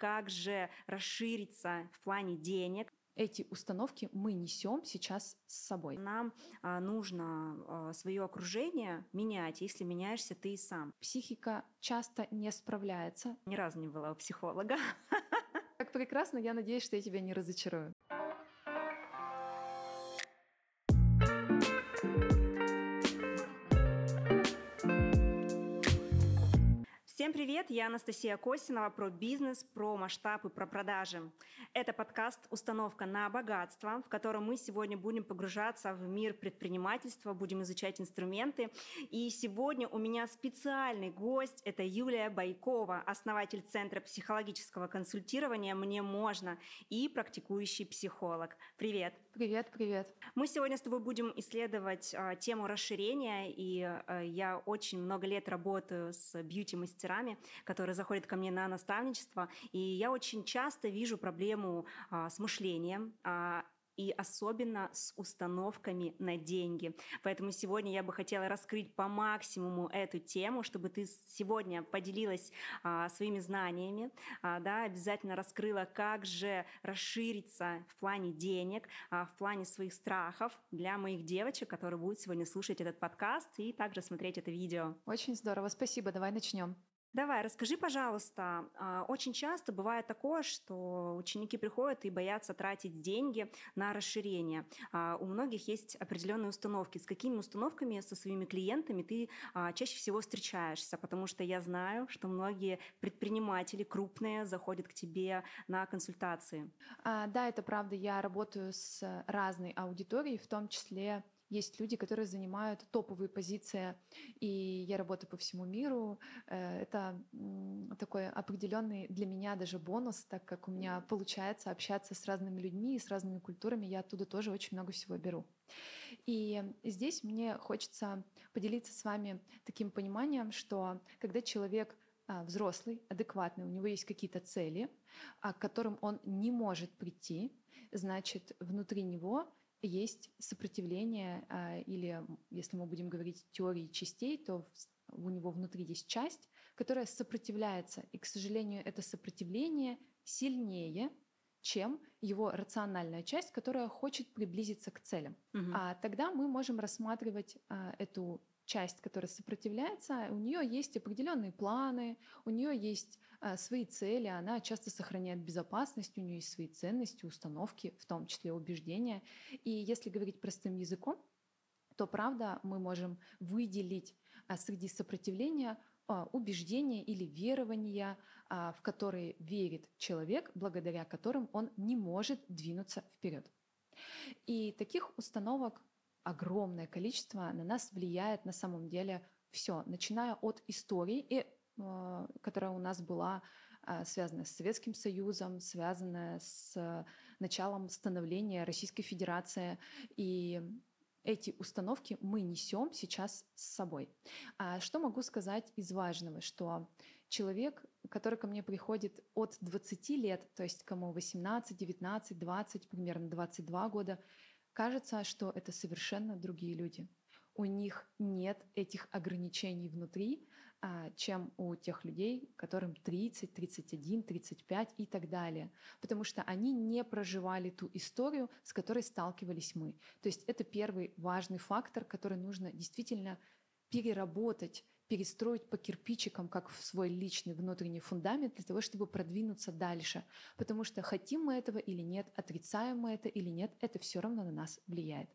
как же расшириться в плане денег. Эти установки мы несем сейчас с собой. Нам а, нужно а, свое окружение менять, если меняешься ты и сам. Психика часто не справляется. Ни разу не была у психолога. Как прекрасно, я надеюсь, что я тебя не разочарую. Всем привет, я Анастасия Косинова про бизнес, про масштабы, про продажи. Это подкаст «Установка на богатство», в котором мы сегодня будем погружаться в мир предпринимательства, будем изучать инструменты. И сегодня у меня специальный гость – это Юлия Байкова, основатель Центра психологического консультирования «Мне можно» и практикующий психолог. Привет! Привет, привет! Мы сегодня с тобой будем исследовать э, тему расширения, и э, я очень много лет работаю с бьюти-мастерами, мастерами, которые заходят ко мне на наставничество. И я очень часто вижу проблему а, с мышлением, а, и особенно с установками на деньги. Поэтому сегодня я бы хотела раскрыть по максимуму эту тему, чтобы ты сегодня поделилась а, своими знаниями, а, да, обязательно раскрыла, как же расшириться в плане денег, а, в плане своих страхов для моих девочек, которые будут сегодня слушать этот подкаст и также смотреть это видео. Очень здорово, спасибо. Давай начнем. Давай, расскажи, пожалуйста, а, очень часто бывает такое, что ученики приходят и боятся тратить деньги на расширение. А, у многих есть определенные установки. С какими установками со своими клиентами ты а, чаще всего встречаешься? Потому что я знаю, что многие предприниматели крупные заходят к тебе на консультации. Да, это правда. Я работаю с разной аудиторией, в том числе есть люди, которые занимают топовые позиции, и я работаю по всему миру. Э, это такой определенный для меня даже бонус, так как у меня получается общаться с разными людьми и с разными культурами, я оттуда тоже очень много всего беру. И здесь мне хочется поделиться с вами таким пониманием, что когда человек а, взрослый, адекватный, у него есть какие-то цели, а, к которым он не может прийти, значит, внутри него есть сопротивление, а, или если мы будем говорить теории частей, то у него внутри есть часть, которая сопротивляется. И, к сожалению, это сопротивление сильнее, чем его рациональная часть, которая хочет приблизиться к целям. Угу. А тогда мы можем рассматривать а, эту часть, которая сопротивляется, у нее есть определенные планы, у нее есть э, свои цели, она часто сохраняет безопасность, у нее есть свои ценности, установки, в том числе убеждения. И если говорить простым языком, то правда мы можем выделить а, среди сопротивления а, убеждения или верования, а, в которые верит человек, благодаря которым он не может двинуться вперед. И таких установок огромное количество, на нас влияет на самом деле все, начиная от истории, и, э, которая у нас была э, связана с Советским Союзом, связанная с началом становления Российской Федерации. И эти установки мы несем сейчас с собой. А что могу сказать из важного, что человек, который ко мне приходит от 20 лет, то есть кому 18, 19, 20, примерно 22 года, Кажется, что это совершенно другие люди. У них нет этих ограничений внутри, а, чем у тех людей, которым 30, 31, 35 и так далее. Потому что они не проживали ту историю, с которой сталкивались мы. То есть это первый важный фактор, который нужно действительно переработать перестроить по кирпичикам, как в свой личный внутренний фундамент для того, чтобы продвинуться дальше. Потому что хотим мы этого или нет, отрицаем мы это или нет, это все равно на нас влияет.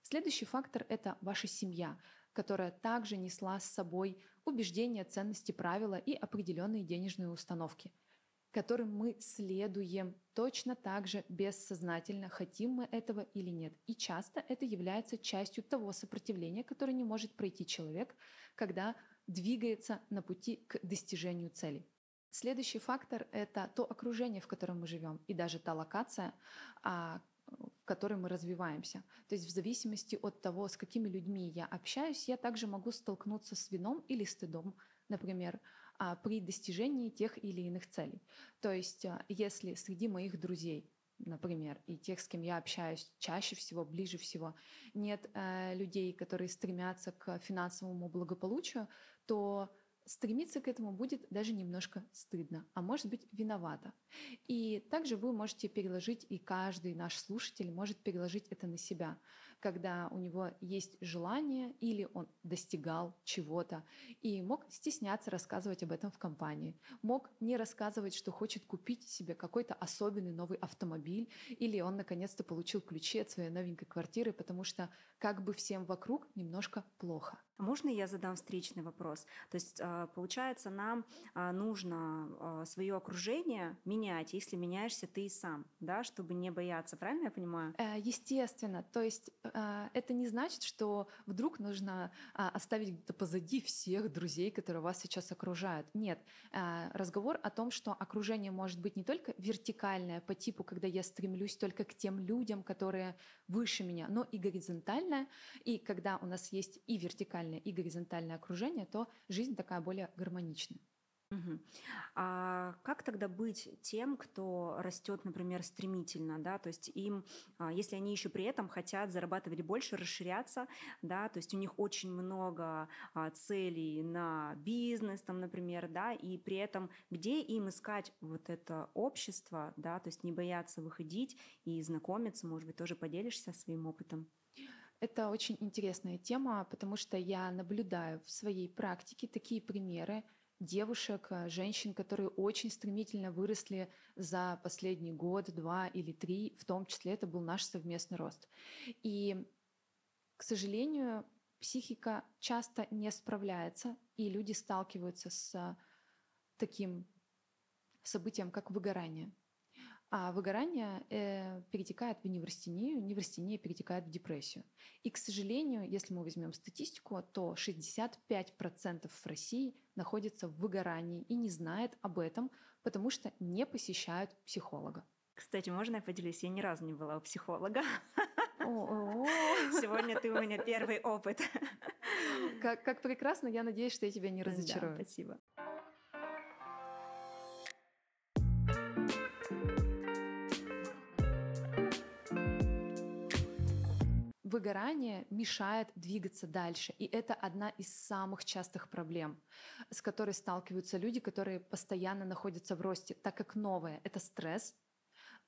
Следующий фактор – это ваша семья, которая также несла с собой убеждения, ценности, правила и определенные денежные установки – которым мы следуем точно так же бессознательно, хотим мы этого или нет. И часто это является частью того сопротивления, которое не может пройти человек, когда двигается на пути к достижению цели. Следующий фактор — это то окружение, в котором мы живем, и даже та локация, а, в которой мы развиваемся. То есть в зависимости от того, с какими людьми я общаюсь, я также могу столкнуться с вином или стыдом, например, а, при достижении тех или иных целей. То есть а, если среди моих друзей например, и тех, с кем я общаюсь чаще всего, ближе всего, нет э, людей, которые стремятся к финансовому благополучию, то стремиться к этому будет даже немножко стыдно, а может быть виновата. И также вы можете переложить, и каждый наш слушатель может переложить это на себя когда у него есть желание или он достигал чего-то и мог стесняться рассказывать об этом в компании, мог не рассказывать, что хочет купить себе какой-то особенный новый автомобиль или он наконец-то получил ключи от своей новенькой квартиры, потому что как бы всем вокруг немножко плохо. А можно я задам встречный вопрос? То есть, а, получается, нам а, нужно свое окружение менять, если меняешься ты и сам, да, чтобы не бояться, правильно я понимаю? Э, естественно. То есть это не значит, что вдруг нужно оставить где-то позади всех друзей, которые вас сейчас окружают. Нет. Разговор о том, что окружение может быть не только вертикальное по типу, когда я стремлюсь только к тем людям, которые выше меня, но и горизонтальное. И когда у нас есть и вертикальное, и горизонтальное окружение, то жизнь такая более гармоничная. Угу. А как тогда быть тем, кто растет, например, стремительно, да, то есть им, а, если они еще при этом хотят зарабатывать больше, расширяться, да, то есть у них очень много а, целей на бизнес, там, например, да, и при этом где им искать вот это общество, да, то есть не бояться выходить и знакомиться, может быть, тоже поделишься своим опытом? Это очень интересная тема, потому что я наблюдаю в своей практике такие примеры, девушек, э, женщин, которые очень стремительно выросли за последний год, два или три, в том числе это был наш совместный рост. И, к сожалению, психика часто не справляется, и люди сталкиваются с таким событием, как выгорание. А выгорание э, перетекает в неврастению, неврастения перетекает в депрессию. И, к сожалению, если мы возьмем статистику, то 65% в России находится в выгорании и не знает об этом, потому что не посещают психолога. Кстати, можно я поделюсь? Я ни разу не была у психолога. Сегодня ты у меня первый опыт. Как, как прекрасно, я надеюсь, что я тебя не разочарую. Да, спасибо. Выгорание мешает двигаться дальше. И это одна из самых частых проблем, с которой сталкиваются люди, которые постоянно находятся в росте, так как новое — это стресс,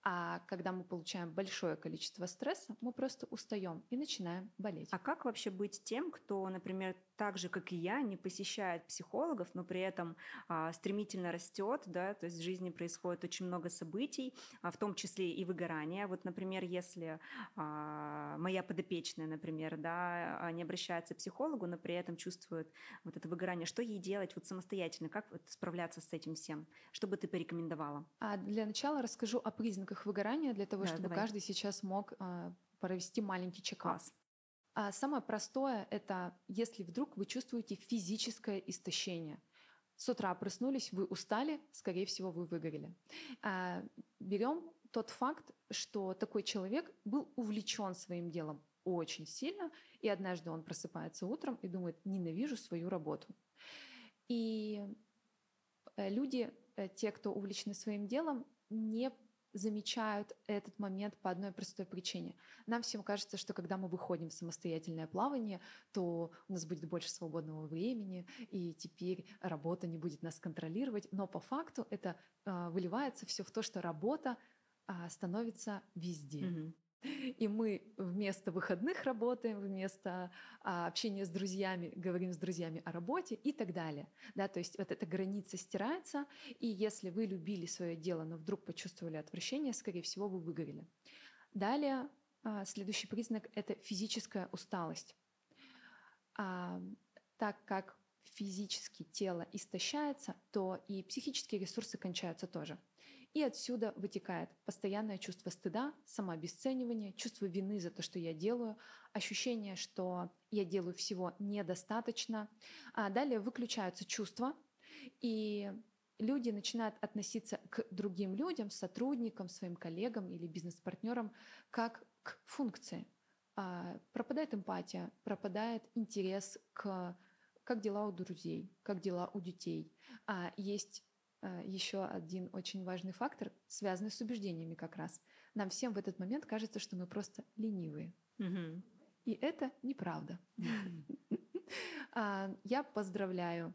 а когда мы получаем большое количество стресса, мы просто устаем и начинаем болеть. А как вообще быть тем, кто, например, так же, как и я, не посещает психологов, но при этом а, стремительно растет, да, то есть в жизни происходит очень много событий, а, в том числе и выгорание. Вот, например, если а, моя подопечная, например, да, а, не обращается к психологу, но при этом чувствует вот это выгорание, что ей делать вот самостоятельно, как вот справляться с этим всем? Что бы ты порекомендовала? А для начала расскажу о признаках выгорания, для того, да, чтобы давай. каждый сейчас мог а, провести маленький чекап. А самое простое — это если вдруг вы чувствуете физическое истощение. С утра проснулись, вы устали, скорее всего, вы выгорели. А, берем тот факт, что такой человек был увлечен своим делом очень сильно, и однажды он просыпается утром и думает, ненавижу свою работу. И э, люди, э, те, кто увлечены своим делом, не замечают этот момент по одной простой причине. Нам всем кажется, что когда мы выходим в самостоятельное плавание, то у нас будет больше свободного времени, и теперь работа не будет нас контролировать. Но по факту это э, выливается все в то, что работа э, становится везде. Mm-hmm. И мы вместо выходных работаем, вместо а, общения с друзьями говорим с друзьями о работе и так далее. Да, то есть вот эта граница стирается, и если вы любили свое дело, но вдруг почувствовали отвращение, скорее всего, вы выгорели. Далее а, следующий признак – это физическая усталость. А, так как физически тело истощается, то и психические ресурсы кончаются тоже – и отсюда вытекает постоянное чувство стыда, самообесценивание, чувство вины за то, что я делаю, ощущение, что я делаю всего недостаточно. А далее выключаются чувства, и люди начинают относиться к другим людям, сотрудникам, своим коллегам или бизнес-партнерам как к функции. А, пропадает эмпатия, пропадает интерес к как дела у друзей, как дела у детей. А есть еще один очень важный фактор, связанный с убеждениями как раз. Нам всем в этот момент кажется, что мы просто ленивые. Угу. И это неправда. А, я поздравляю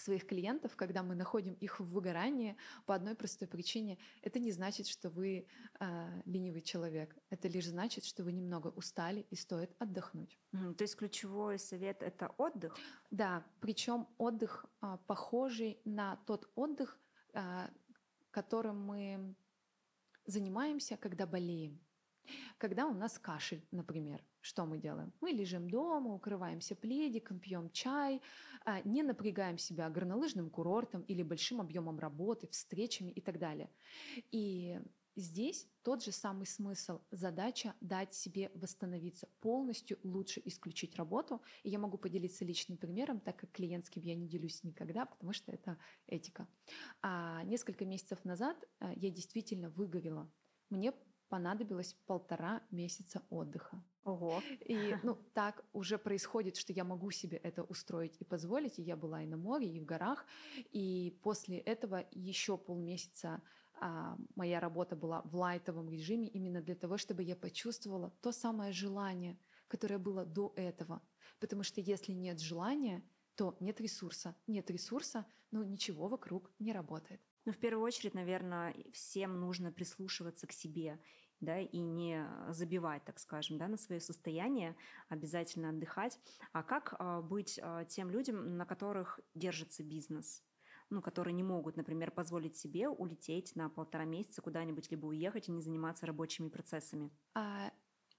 своих клиентов, когда мы находим их в выгорании по одной простой причине. Это не значит, что вы э, ленивый человек. Это лишь значит, что вы немного устали и стоит отдохнуть. Mm, то есть ключевой совет это отдых? Да, причем отдых э, похожий на тот отдых, э, которым мы занимаемся, когда болеем. Когда у нас кашель, например, что мы делаем? Мы лежим дома, укрываемся пледиком, пьем чай, а, не напрягаем себя горнолыжным курортом или большим объемом работы, встречами и так далее. И здесь тот же самый смысл. Задача дать себе восстановиться, полностью лучше исключить работу. И я могу поделиться личным примером, так как клиентским я не делюсь никогда, потому что это этика. А несколько месяцев назад а, я действительно выгорела. Мне понадобилось полтора месяца отдыха. Ого. И ну, так уже происходит, что я могу себе это устроить и позволить. И я была и на море, и в горах. И после этого еще полмесяца а, моя работа была в лайтовом режиме именно для того, чтобы я почувствовала то самое желание, которое было до этого. Потому что если нет желания, то нет ресурса. Нет ресурса, ну ничего вокруг не работает. Ну, в первую очередь, наверное, всем нужно прислушиваться к себе да, и не забивать, так скажем, да, на свое состояние, обязательно отдыхать. А как а, быть а, тем людям, на которых держится бизнес? ну, которые не могут, например, позволить себе улететь на полтора месяца куда-нибудь, либо уехать и не заниматься рабочими процессами? А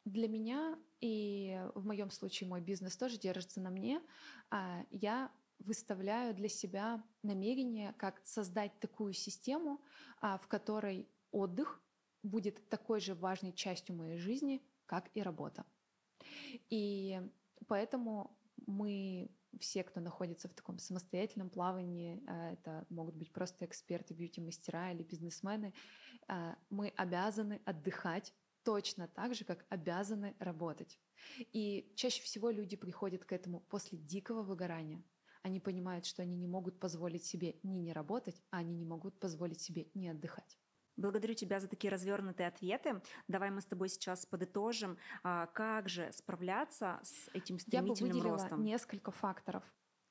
для меня, и в моем случае мой бизнес тоже держится на мне, а, я выставляю для себя намерение, как создать такую систему, а, в которой отдых будет такой же важной частью моей жизни, как и работа. И поэтому мы все, кто находится в таком самостоятельном плавании, а, это могут быть просто эксперты, бьюти-мастера или бизнесмены, а, мы обязаны отдыхать точно так же, как обязаны работать. И чаще всего люди приходят к этому после дикого выгорания – они понимают, что они не могут позволить себе ни не работать, а они не могут позволить себе не отдыхать. Благодарю тебя за такие развернутые ответы. Давай мы с тобой сейчас подытожим, а, как же справляться с этим стремительным Я бы выделила ростом. несколько факторов.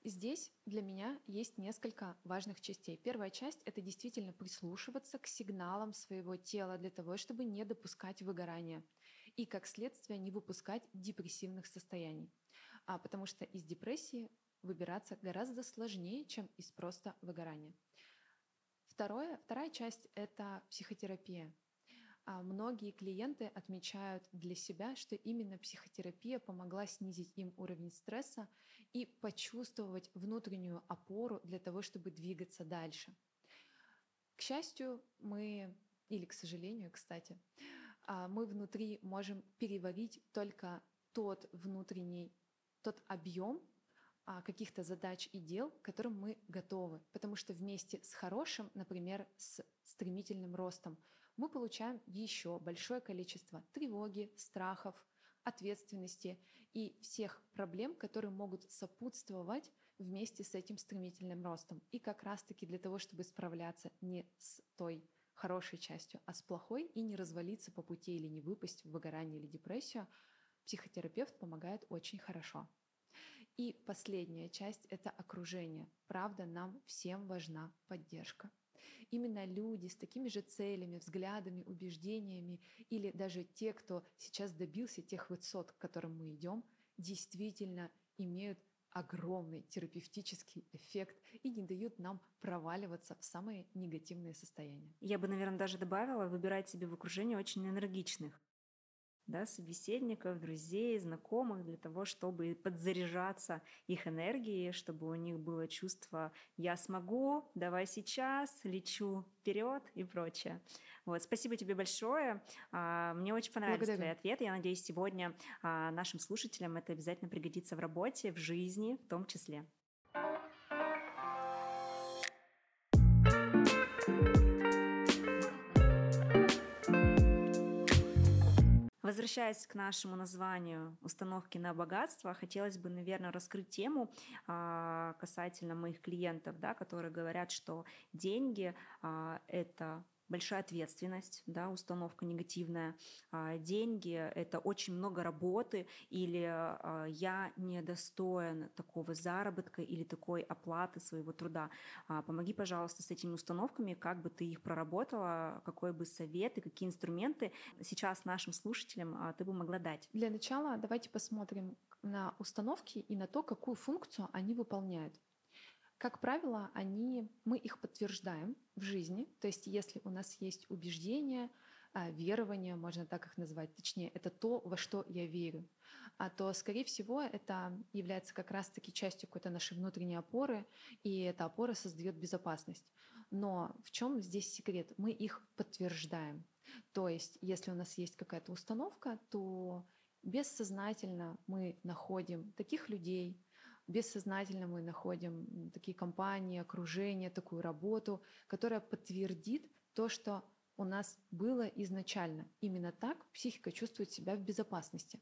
Здесь для меня есть несколько важных частей. Первая часть — это действительно прислушиваться к сигналам своего тела для того, чтобы не допускать выгорания и, как следствие, не выпускать депрессивных состояний. А потому что из депрессии выбираться гораздо сложнее, чем из просто выгорания. Второе, вторая часть – это психотерапия. А многие клиенты отмечают для себя, что именно психотерапия помогла снизить им уровень стресса и почувствовать внутреннюю опору для того, чтобы двигаться дальше. К счастью, мы, или к сожалению, кстати, а, мы внутри можем переварить только тот внутренний, тот объем каких-то задач и дел, к которым мы готовы. Потому что вместе с хорошим, например, с стремительным ростом, мы получаем еще большое количество тревоги, страхов, ответственности и всех проблем, которые могут сопутствовать вместе с этим стремительным ростом. И как раз-таки для того, чтобы справляться не с той хорошей частью, а с плохой и не развалиться по пути или не выпасть в выгорание или депрессию, психотерапевт помогает очень хорошо. И последняя часть — это окружение. Правда, нам всем важна поддержка. Именно люди с такими же целями, взглядами, убеждениями или даже те, кто сейчас добился тех высот, к которым мы идем, действительно имеют огромный терапевтический эффект и не дают нам проваливаться в самые негативные состояния. Я бы, наверное, даже добавила, выбирать себе в окружении очень энергичных да, собеседников, друзей, знакомых для того, чтобы подзаряжаться их энергией, чтобы у них было чувство «я смогу», «давай сейчас», «лечу вперед» и прочее. Вот, спасибо тебе большое. А, мне очень понравились Благодарю. твои ответы. Я надеюсь, сегодня а, нашим слушателям это обязательно пригодится в работе, в жизни в том числе. Возвращаясь к нашему названию установки на богатство, хотелось бы, наверное, раскрыть тему а, касательно моих клиентов, да, которые говорят, что деньги а, это большая ответственность, да, установка негативная, а, деньги – это очень много работы, или а, я недостоин такого заработка или такой оплаты своего труда. А, помоги, пожалуйста, с этими установками, как бы ты их проработала, какой бы совет и какие инструменты сейчас нашим слушателям ты бы могла дать. Для начала давайте посмотрим на установки и на то, какую функцию они выполняют. Как правило, они, мы их подтверждаем в жизни. То есть если у нас есть убеждения, а, верования, можно так их назвать, точнее, это то, во что я верю, а то, скорее всего, это является как раз-таки частью какой-то нашей внутренней опоры, и эта опора создает безопасность. Но в чем здесь секрет? Мы их подтверждаем. То есть, если у нас есть какая-то установка, то бессознательно мы находим таких людей, бессознательно мы находим такие компании, окружение, такую работу, которая подтвердит то, что у нас было изначально. Именно так психика чувствует себя в безопасности.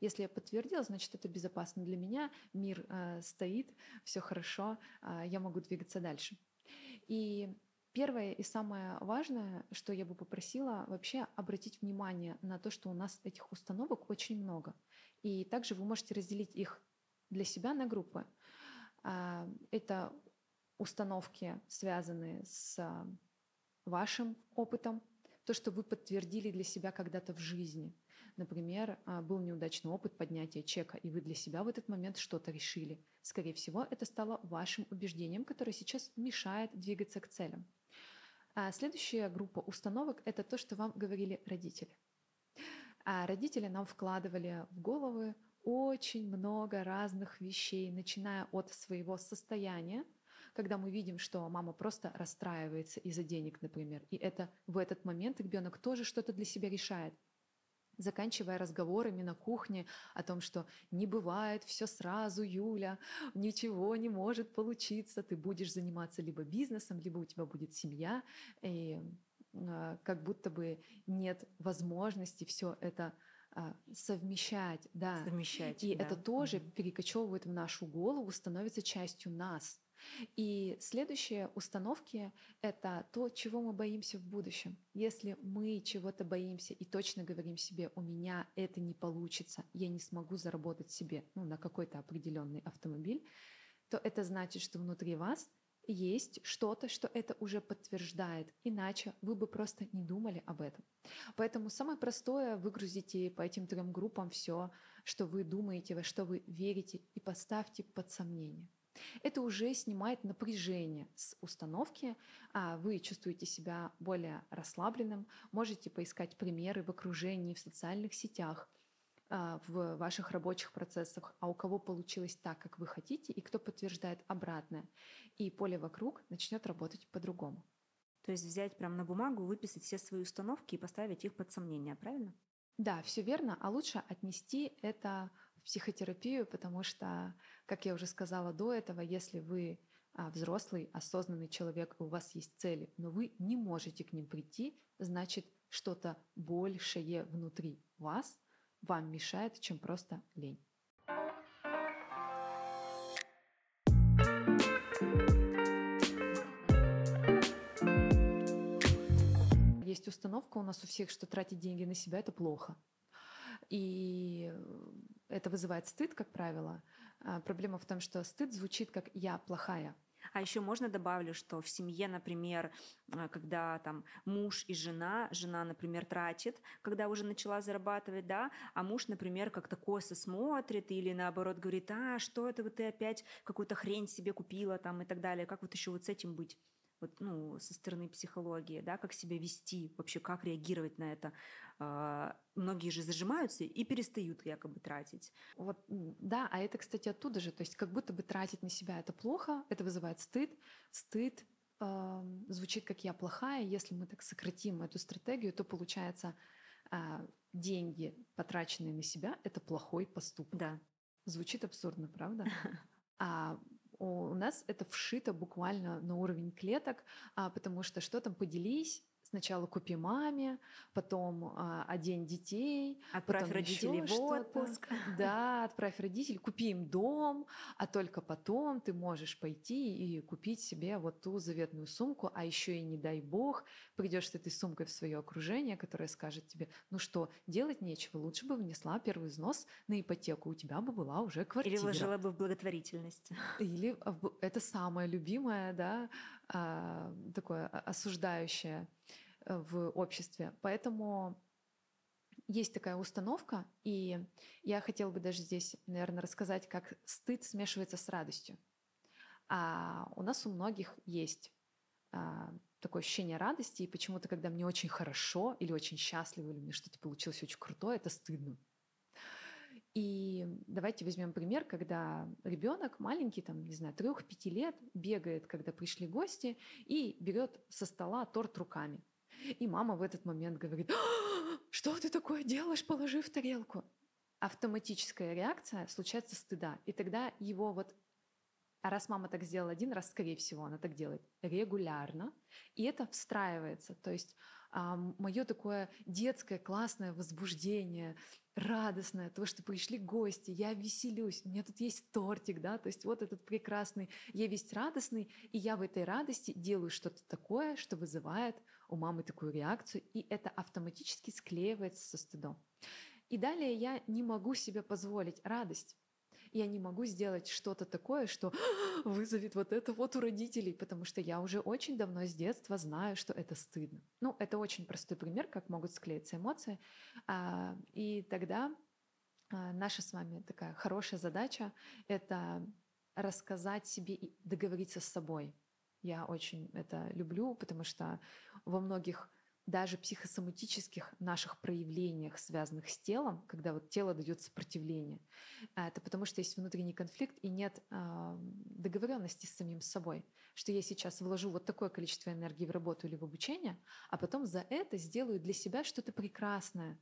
Если я подтвердила, значит, это безопасно для меня, мир э, стоит, все хорошо, э, я могу двигаться дальше. И первое и самое важное, что я бы попросила, вообще обратить внимание на то, что у нас этих установок очень много. И также вы можете разделить их для себя на группы. А, это установки, связанные с вашим опытом, то, что вы подтвердили для себя когда-то в жизни. Например, а, был неудачный опыт поднятия чека, и вы для себя в этот момент что-то решили. Скорее всего, это стало вашим убеждением, которое сейчас мешает двигаться к целям. А следующая группа установок – это то, что вам говорили родители. А родители нам вкладывали в головы очень много разных вещей, начиная от своего состояния, когда мы видим, что мама просто расстраивается из-за денег, например, и это в этот момент ребенок тоже что-то для себя решает заканчивая разговорами на кухне о том, что не бывает все сразу, Юля, ничего не может получиться, ты будешь заниматься либо бизнесом, либо у тебя будет семья, и э, как будто бы нет возможности все это совмещать, да. Совмещать. И да. это тоже mm-hmm. перекочевывает в нашу голову, становится частью нас. И следующие установки — это то, чего мы боимся в будущем. Если мы чего-то боимся и точно говорим себе, у меня это не получится, я не смогу заработать себе ну, на какой-то определенный автомобиль, то это значит, что внутри вас есть что-то, что это уже подтверждает. Иначе вы бы просто не думали об этом. Поэтому самое простое — выгрузите по этим трем группам все, что вы думаете, во что вы верите, и поставьте под сомнение. Это уже снимает напряжение с установки, а вы чувствуете себя более расслабленным, можете поискать примеры в окружении, в социальных сетях, в ваших рабочих процессах, а у кого получилось так, как вы хотите, и кто подтверждает обратное. И поле вокруг начнет работать по-другому. То есть взять прямо на бумагу, выписать все свои установки и поставить их под сомнение, правильно? Да, все верно, а лучше отнести это в психотерапию, потому что, как я уже сказала до этого, если вы а, взрослый, осознанный человек, у вас есть цели, но вы не можете к ним прийти, значит, что-то большее внутри вас вам мешает, чем просто лень. Есть установка у нас у всех, что тратить деньги на себя это плохо. И это вызывает стыд, как правило. А проблема в том, что стыд звучит как «я плохая», а еще можно добавлю, что в семье, например, а, когда там муж и жена, жена, например, тратит, когда уже начала зарабатывать, да, а муж, например, как-то косо смотрит или наоборот говорит, а что это вот ты опять какую-то хрень себе купила там и так далее, как вот еще вот с этим быть? Вот, ну, со стороны психологии, да, как себя вести, вообще как реагировать на это. А, многие же зажимаются и перестают якобы тратить. Вот, да, а это, кстати, оттуда же, то есть как будто бы тратить на себя это плохо, это вызывает стыд, стыд э, звучит как я плохая, если мы так сократим эту стратегию, то получается э, деньги, потраченные на себя, это плохой поступок. Да. Звучит абсурдно, правда? А у нас это вшито буквально на уровень клеток, а, потому что что там поделись, Сначала купи маме, потом а, одень детей, отправь потом родителей в отпуск. Да, отправь родителей, купи им дом, а только потом ты можешь пойти и купить себе вот ту заветную сумку, а еще и не дай бог придешь с этой сумкой в свое окружение, которое скажет тебе, ну что, делать нечего, лучше бы внесла первый взнос на ипотеку, у тебя бы была уже квартира. Или вложила бы в благотворительность. Или это самое любимое, да, а, такое осуждающее э, в обществе. Поэтому есть такая установка, и я хотела бы даже здесь, наверное, рассказать, как стыд смешивается с радостью. А у нас у многих есть а, такое ощущение радости, и почему-то, когда мне очень хорошо или очень счастливо, или мне что-то получилось очень крутое, это стыдно. И давайте возьмем пример, когда ребенок маленький, там, не знаю, трех-пяти лет, бегает, когда пришли гости, и берет со стола торт руками. И мама в этот момент говорит, «А, что ты такое делаешь, положив тарелку? Автоматическая реакция случается стыда. И тогда его вот а раз мама так сделала один раз, скорее всего, она так делает регулярно, и это встраивается. То есть а, мое такое детское классное возбуждение, радостное, то, что пришли гости, я веселюсь, у меня тут есть тортик, да, то есть вот этот прекрасный, я весь радостный, и я в этой радости делаю что-то такое, что вызывает у мамы такую реакцию, и это автоматически склеивается со стыдом. И далее я не могу себе позволить радость я не могу сделать что-то такое, что вызовет вот это вот у родителей, потому что я уже очень давно с детства знаю, что это стыдно. Ну, это очень простой пример, как могут склеиться эмоции. А, и тогда а, наша с вами такая хорошая задача — это рассказать себе и договориться с собой. Я очень это люблю, потому что во многих даже психосоматических наших проявлениях, связанных с телом, когда вот тело дает сопротивление, а, это потому что есть внутренний конфликт и нет э, договоренности с самим собой, что я сейчас вложу вот такое количество энергии в работу или в обучение, а потом за это сделаю для себя что-то прекрасное,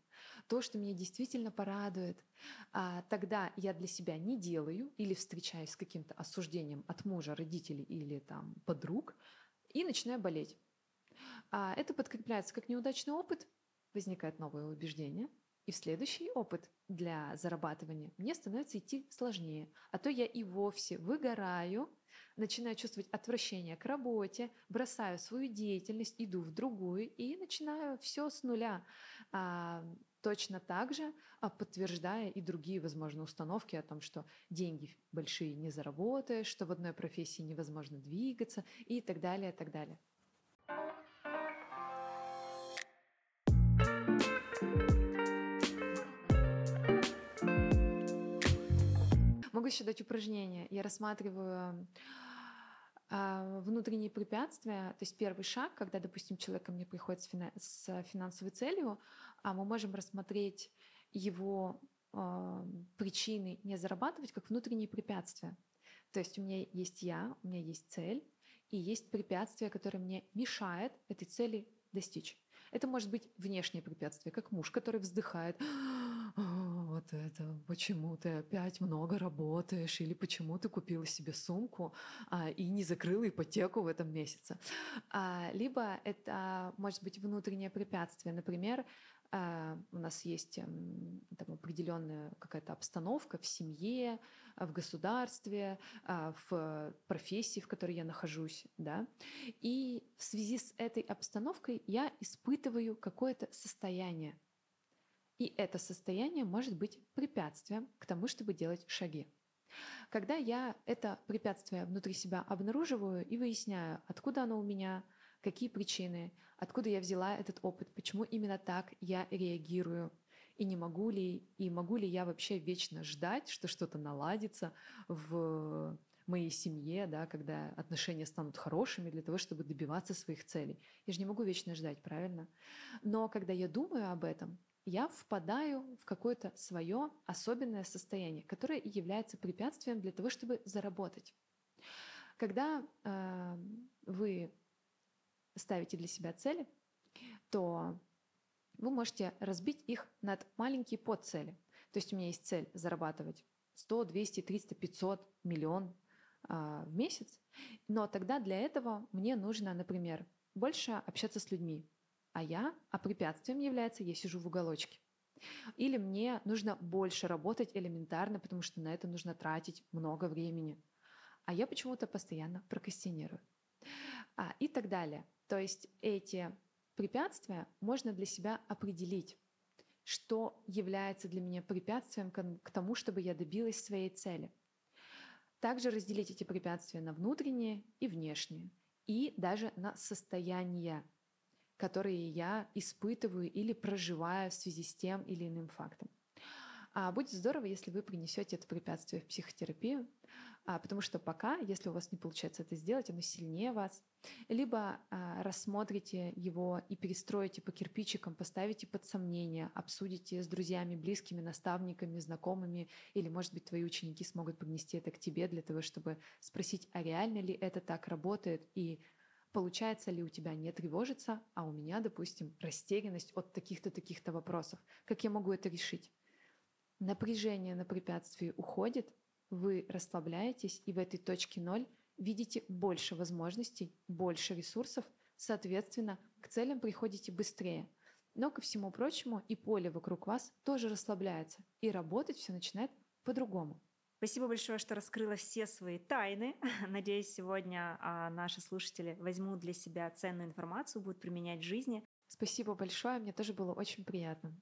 то, что меня действительно порадует. А тогда я для себя не делаю или встречаюсь с каким-то осуждением от мужа, родителей или там подруг и начинаю болеть. А это подкрепляется как неудачный опыт, возникает новое убеждение, и в следующий опыт для зарабатывания мне становится идти сложнее. А то я и вовсе выгораю, начинаю чувствовать отвращение к работе, бросаю свою деятельность, иду в другую и начинаю все с нуля. А, точно так же а, подтверждая и другие, возможно, установки о том, что деньги большие не заработаешь, что в одной профессии невозможно двигаться и так далее, и так далее. Еще дать упражнение. Я рассматриваю э, внутренние препятствия, то есть первый шаг, когда, допустим, человек ко мне приходит с, фина- с финансовой целью, а мы можем рассмотреть его э, причины не зарабатывать как внутренние препятствия. То есть у меня есть я, у меня есть цель, и есть препятствие, которое мне мешает этой цели достичь. Это может быть внешнее препятствие, как муж, который вздыхает, вот это, почему ты опять много работаешь, или почему ты купила себе сумку а, и не закрыла ипотеку в этом месяце. А, либо это может быть внутреннее препятствие, например, а, у нас есть там, определенная какая-то обстановка в семье, в государстве, а, в профессии, в которой я нахожусь, да, и в связи с этой обстановкой я испытываю какое-то состояние, и это состояние может быть препятствием к тому, чтобы делать шаги. Когда я это препятствие внутри себя обнаруживаю и выясняю, откуда оно у меня, какие причины, откуда я взяла этот опыт, почему именно так я реагирую, и не могу ли, и могу ли я вообще вечно ждать, что что-то наладится в моей семье, да, когда отношения станут хорошими для того, чтобы добиваться своих целей. Я же не могу вечно ждать, правильно? Но когда я думаю об этом, я впадаю в какое-то свое особенное состояние, которое является препятствием для того, чтобы заработать. Когда э, вы ставите для себя цели, то вы можете разбить их над маленькие подцели. То есть у меня есть цель зарабатывать 100, 200, 300, 500, миллион э, в месяц, но тогда для этого мне нужно, например, больше общаться с людьми, а я, а препятствием является я сижу в уголочке. Или мне нужно больше работать элементарно, потому что на это нужно тратить много времени. А я почему-то постоянно прокрастинирую. А, и так далее. То есть эти препятствия можно для себя определить, что является для меня препятствием к тому, чтобы я добилась своей цели. Также разделить эти препятствия на внутренние и внешние, и даже на состояния, которые я испытываю или проживаю в связи с тем или иным фактом. А будет здорово, если вы принесете это препятствие в психотерапию, а, потому что пока, если у вас не получается это сделать, оно сильнее вас, либо а, рассмотрите его и перестроите по кирпичикам, поставите под сомнение, обсудите с друзьями, близкими, наставниками, знакомыми, или, может быть, твои ученики смогут принести это к тебе для того, чтобы спросить, а реально ли это так работает, и Получается ли у тебя не тревожиться, а у меня, допустим, растерянность от таких-то, таких-то вопросов? Как я могу это решить? Напряжение на препятствии уходит, вы расслабляетесь и в этой точке ноль видите больше возможностей, больше ресурсов, соответственно, к целям приходите быстрее. Но, ко всему прочему, и поле вокруг вас тоже расслабляется, и работать все начинает по-другому. Спасибо большое, что раскрыла все свои тайны. Надеюсь, сегодня а, наши слушатели возьмут для себя ценную информацию, будут применять в жизни. Спасибо большое, мне тоже было очень приятно.